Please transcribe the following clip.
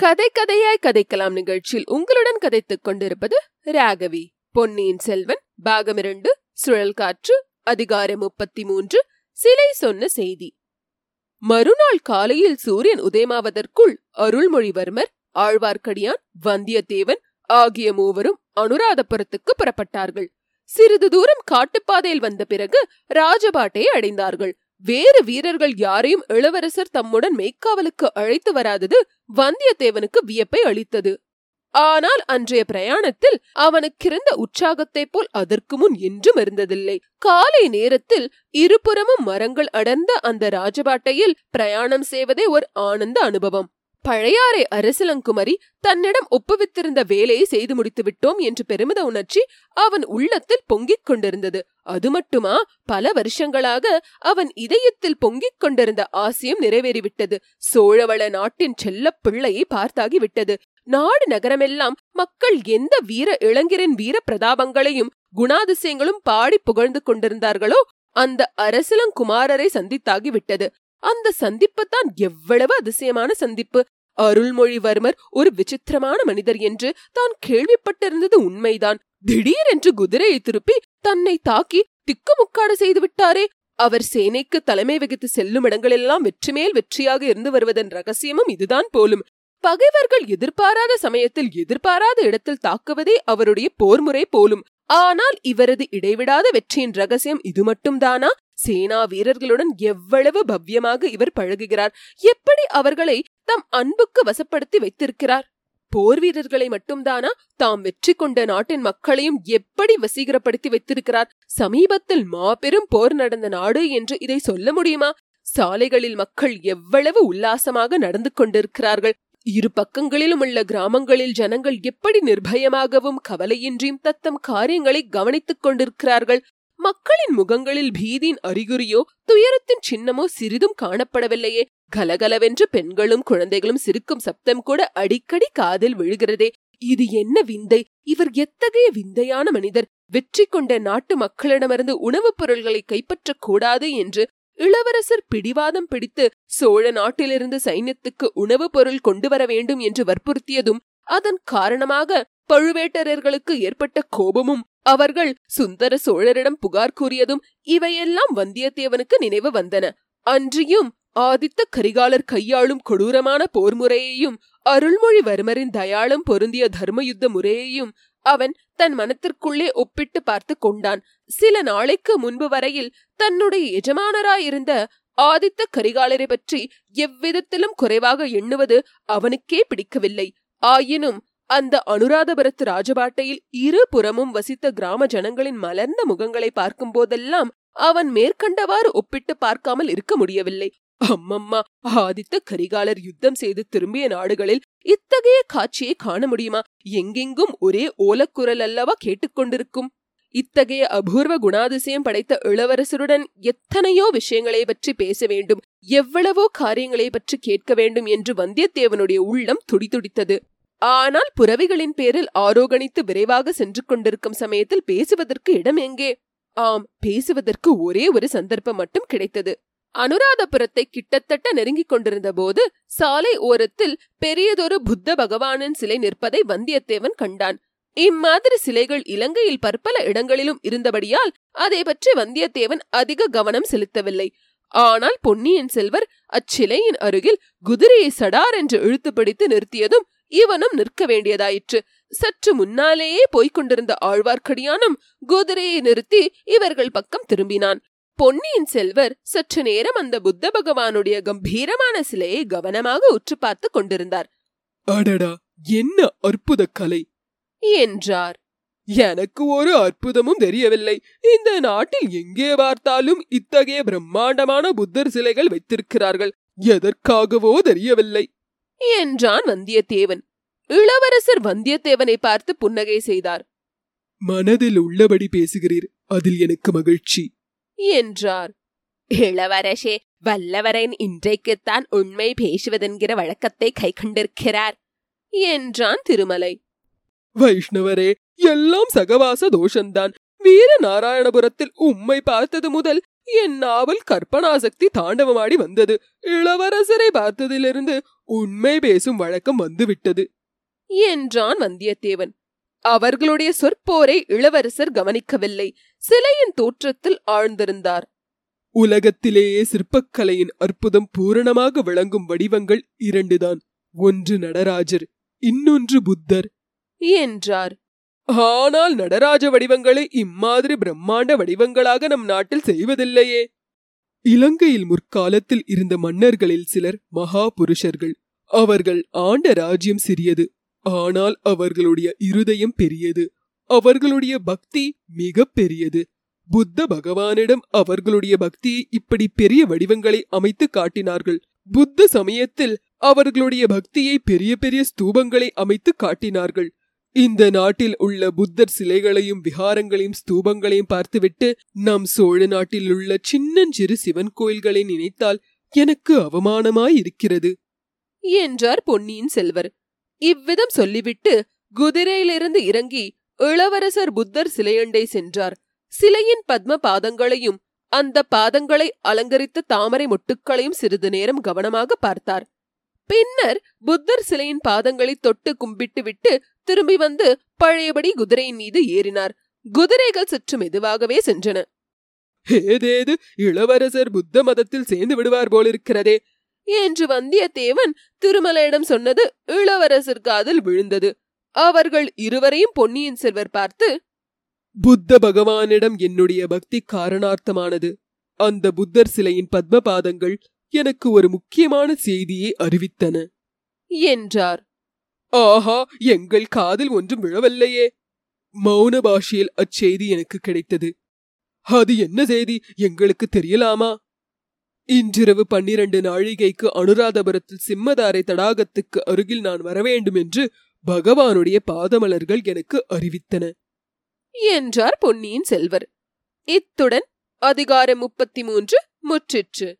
கதை கதையாய் கதைக்கலாம் நிகழ்ச்சியில் உங்களுடன் கதைத்துக் கொண்டிருப்பது ராகவி. பொன்னியின் செல்வன் பாகம் இரண்டு சுழல் காற்று அதிகாரம் முப்பத்தி மூன்று சிலை சொன்ன செய்தி. மறுநாள் காலையில் சூரியன் உதயமாவதற்குள் அருள்மொழிவர்மர் ஆழ்வார்க்கடியான் வந்தியத்தேவன் ஆகிய மூவரும் அனுராதபுரத்துக்கு புறப்பட்டார்கள். சிறிது தூரம் காட்டுப்பாதையில் வந்த பிறகு ராஜபாட்டை அடைந்தார்கள். வேறு வீரர்கள் யாரையும் இளவரசர் தம்முடன் மெய்க்காவலுக்கு அழைத்து வராதது வந்தியத்தேவனுக்கு வியப்பை அளித்தது. ஆனால் அன்றைய பிரயாணத்தில் அவனுக்கிருந்த உற்சாகத்தைப் போல் அதற்கு முன் என்றும் இருந்ததில்லை. காலை நேரத்தில் இருபுறமும் மரங்கள் அடர்ந்த அந்த ராஜபாட்டையில் பிரயாணம் செய்வதே ஒரு ஆனந்த அனுபவம். பழையாறை அரசலங்குமரி தன்னிடம் ஒப்புவித்திருந்த வேலையை செய்து முடித்து விட்டோம் என்று பெருமித உணர்ச்சி அவன் உள்ளத்தில் பொங்கிக் கொண்டிருந்தது. அது மட்டுமா? பல வருஷங்களாக அவன் இதயத்தில் பொங்கிக் கொண்டிருந்த ஆசையும் நிறைவேறிவிட்டது. சோழவள நாட்டின் செல்ல பிள்ளையை பார்த்தாகிவிட்டது. நாடு நகரமெல்லாம் மக்கள் எந்த வீர இளைஞரின் வீர பிரதாபங்களையும் குணாதிசயங்களும் பாடி புகழ்ந்து கொண்டிருந்தார்களோ அந்த அரசலங்குமாரரை சந்தித்தாகிவிட்டது. அந்த சந்திப்பு தான் எவ்வளவு அதிசயமான சந்திப்பு. அருள்மொழிவர்மர் ஒரு விசித்திரமான மனிதர் என்று தான் கேள்விப்பட்டிருந்தது உண்மைதான். திடீரென்று குதிரையை திருப்பி தன்னை தாக்கி திக்குமுக்காடு செய்து விட்டாரே. அவர் சேனைக்கு தலைமை வகித்து செல்லும் இடங்களெல்லாம் வெற்றி மேல் வெற்றியாக இருந்து வருவதன் ரகசியமும் இதுதான் போலும். பகைவர்கள் எதிர்பாராத சமயத்தில் எதிர்பாராத இடத்தில் தாக்குவதே அவருடைய போர்முறை போலும். ஆனால் இவரது இடைவிடாத வெற்றியின் ரகசியம் இது மட்டும்தானா? சேனா வீரர்களுடன் எவ்வளவு பவ்யமாக இவர் பழகுகிறார். எப்படி அவர்களை தம் அன்புக்கு வசப்படுத்தி வைத்திருக்கிறார். போர் வீரர்களை மட்டும்தானா? தாம் வெற்றி கொண்ட நாட்டின் மக்களையும் எப்படி வசீகரப்படுத்தி வைத்திருக்கிறார். சமீபத்தில் மாபெரும் போர் நடந்த நாடு என்று இதை சொல்ல முடியுமா? சாலைகளில் மக்கள் எவ்வளவு உல்லாசமாக நடந்து கொண்டிருக்கிறார்கள். இரு பக்கங்களிலும் உள்ள கிராமங்களில் ஜனங்கள் எப்படி நிர்பயமாகவும் கவலையின்றியும் தத்தம் காரியங்களை கவனித்துக் கொண்டிருக்கிறார்கள். மக்களின் முகங்களில் பீதியின் அறிகுறியோ துயரத்தின் சின்னமோ சிறிதும் காணப்படவில்லையே. கலகலவென்று பெண்களும் குழந்தைகளும் சிரிக்கும் சப்தம் கூட அடிக்கடி காதில் விழுகிறதே. இது என்ன விந்தை? இவர் எத்தகைய விந்தையான மனிதர்? வெற்றி கொண்ட நாட்டு மக்களிடமிருந்து உணவுப் பொருள்களை கைப்பற்றக் கூடாது என்று இளவரசர் பிடிவாதம் பிடித்து சோழ நாட்டிலிருந்து சைன்யத்துக்கு உணவுப் பொருள் கொண்டு வர வேண்டும் என்று வற்புறுத்தியதும் அதன் காரணமாக பழுவேட்டரர்களுக்கு ஏற்பட்ட கோபமும் அவர்கள் சுந்தர சோழரிடம் புகார் கூறியதும் இவையெல்லாம் வந்தியத்தேவனுக்கு நினைவு வந்தன. அன்றியும் ஆதித்த கரிகாலர் கையாளும் கொடூரமான போர் முறையையும் அருள்மொழிவர்மரின் தயாளம் பொருந்திய தர்ம யுத்த முறையையும் அவன் தன் மனத்திற்குள்ளே ஒப்பிட்டு பார்த்து கொண்டான். சில நாளைக்கு முன்பு வரையில் தன்னுடைய எஜமானராயிருந்த ஆதித்த கரிகாலரை பற்றி எவ்விதத்திலும் குறைவாக எண்ணுவது அவனுக்கே பிடிக்கவில்லை. ஆயினும் அந்த அனுராதபுரத்து ராஜபாட்டையில் இரு புறமும் வசித்த கிராம ஜனங்களின் மலர்ந்த முகங்களை பார்க்கும் போதெல்லாம் அவன் மேற்கண்டவாறு ஒப்பிட்டு பார்க்காமல் இருக்க முடியவில்லை. அம்மம்மா ஆதித்த கரிகாலர் யுத்தம் செய்து திரும்பிய நாடுகளில் இத்தகைய காட்சியை காண முடியுமா? எங்கெங்கும் ஒரே ஓலக்குரல் அல்லவா கேட்டுக்கொண்டிருக்கும்? இத்தகைய அபூர்வ குணாதிசயம் படைத்த இளவரசருடன் எத்தனையோ விஷயங்களை பற்றி பேச வேண்டும் எவ்வளவோ காரியங்களை பற்றி கேட்க வேண்டும் என்று வந்தியத்தேவனுடைய உள்ளம் துடிதுடித்தது. ஆனால் புறவிகளின் பேரில் ஆரோகணித்து விரைவாக சென்று கொண்டிருக்கும் சமயத்தில் பேசுவதற்கு இடம் எங்கே? ஆம் பேசுவதற்கு ஒரே ஒரு சந்தர்ப்பம் மட்டும் கிடைத்தது. அனுராதபுரத்தை கிட்டத்தட்ட நெருங்கிக் கொண்டிருந்த போது சாலை ஓரத்தில் பெரியதொரு புத்த பகவானின் சிலை நிற்பதை வந்தியத்தேவன் கண்டான். இம்மாதிரி சிலைகள் இலங்கையில் பற்பல இடங்களிலும் இருந்தபடியால் அதை பற்றி வந்தியத்தேவன் அதிக கவனம் செலுத்தவில்லை. ஆனால் பொன்னியின் செல்வர் அச்சிலையின் அருகில் குதிரையை சடார் என்று இழுத்து பிடித்து நிறுத்தியதும் இவனும் நிற்க வேண்டியதாயிற்று. சற்று முன்னாலேயே போய்க் கொண்டிருந்த ஆழ்வார்க்கடியானும் குதிரையை நிறுத்தி இவர்கள் பக்கம் திரும்பினான். பொன்னியின் செல்வர் சற்று நேரம் அந்த புத்த பகவானுடைய கம்பீரமான சிலையை கவனமாக உற்று பார்த்து கொண்டிருந்தார். அடடா என்ன அற்புத கலை! என்றார். எனக்கு ஒரு அற்புதமும் தெரியவில்லை. இந்த நாட்டில் எங்கே பார்த்தாலும் இத்தகைய பிரம்மாண்டமான புத்தர் சிலைகள் வைத்திருக்கிறார்கள். எதற்காகவோ தெரியவில்லை. என்றான் வந்தியத்தேவன். இளவரசர் வந்தியத்தேவனை பார்த்து புன்னகை செய்தார். மனதில் உள்ளபடி பேசுகிறீர் அதில் எனக்கு மகிழ்ச்சி. என்றார். இளவரசே வல்லவரன் இன்றைக்குத்தான் உண்மை பேசுவதென்கிற வழக்கத்தை கை கொண்டிருக்கிறார் என்றான் திருமலை. வைஷ்ணவரே எல்லாம் சகவாச தோஷந்தான். வீர நாராயணபுரத்தில் உம்மை பார்த்தது முதல் என் நாவல் கற்பனாசக்தி தாண்டவமாடி வந்தது. இளவரசரை பார்த்ததிலிருந்து உண்மை பேசும் வழக்கம் வந்துவிட்டது. என்றான் வந்தியத்தேவன். அவர்களுடைய சொற்போரை இளவரசர் கவனிக்கவில்லை. சிலையின் தோற்றத்தில் ஆழ்ந்திருந்தார். உலகத்திலேயே சிற்பக்கலையின் அற்புதம் பூரணமாக விளங்கும் வடிவங்கள் இரண்டுதான். ஒன்று நடராஜர் இன்னொன்று புத்தர் என்றார். ஆனால் நடராஜ வடிவங்களை இம்மாதிரி பிரம்மாண்ட வடிவங்களாக நம் நாட்டில் செய்வதில்லையே. இலங்கையில் முற்காலத்தில் இருந்த மன்னர்களில் சிலர் மகா புருஷர்கள் அவர்கள் ஆண்ட ராஜ்யம் சிறியது. ஆனால் அவர்களுடைய இருதயம் பெரியது. அவர்களுடைய பக்தி மிக பெரியது. புத்த பகவானிடம் அவர்களுடைய பக்தியை இப்படி பெரிய வடிவங்களை அமைத்து காட்டினார்கள். புத்த சமயத்தில் அவர்களுடைய பக்தியை பெரிய பெரிய ஸ்தூபங்களை அமைத்து காட்டினார்கள். இந்த நாட்டில் உள்ள புத்தர் சிலைகளையும் விஹாரங்களையும் ஸ்தூபங்களையும் பார்த்துவிட்டு நம் சோழ நாட்டில் உள்ள சின்னஞ்சிறு சிவன் கோயில்களை நினைத்தால் எனக்கு அவமானமாய் இருக்கிறது. என்றார் பொன்னியின் செல்வர். இவ்விதம் சொல்லிவிட்டு குதிரையிலிருந்து இறங்கி இளவரசர் புத்தர் சிலையண்டை சென்றார். சிலையின் பத்ம பாதங்களையும் அந்த பாதங்களை அலங்கரித்த தாமரை மொட்டுக்களையும் சிறிது நேரம் கவனமாக பார்த்தார். பின்னர் புத்தர் சிலையின் பாதங்களை தொட்டு கும்பிட்டு விட்டு திரும்பி வந்து பழையபடி குதிரையின் மீது ஏறினார். குதிரைகள் சற்று மெதுவாகவே சென்றன. ஏதேது இளவரசர் புத்த மதத்தில் சேர்ந்து விடுவார் போலிருக்கிறதே? என்று வந்தியத்தேவன் திருமலையிடம் சொன்னது இளவரசர் காதில் விழுந்தது. அவர்கள் இருவரையும் பொன்னியின் செல்வர் பார்த்து புத்த பகவானிடம் என்னுடைய பக்தி காரணார்த்தமானது. அந்த புத்தர் சிலையின் பத்ம பாதங்கள் எனக்கு ஒரு முக்கியமான செய்தியை அறிவித்தன. என்றார். ஆஹா எங்கள் காதில் ஒன்றும் விழவில்லையே. மௌன பாஷையில் அச்செய்தி எனக்கு கிடைத்தது. அது என்ன செய்தி? எங்களுக்கு தெரியலாமா? இன்றிரவு பன்னிரண்டு நாழிகைக்கு அனுராதபுரத்தில் சிம்மதாரை தடாகத்துக்கு அருகில் நான் வரவேண்டும் என்று பகவானுடைய பாதமலர்கள் எனக்கு அறிவித்தன. என்றார் பொன்னியின் செல்வர். இத்துடன் அதிகாரம் முப்பத்தி மூன்று முற்றிற்று.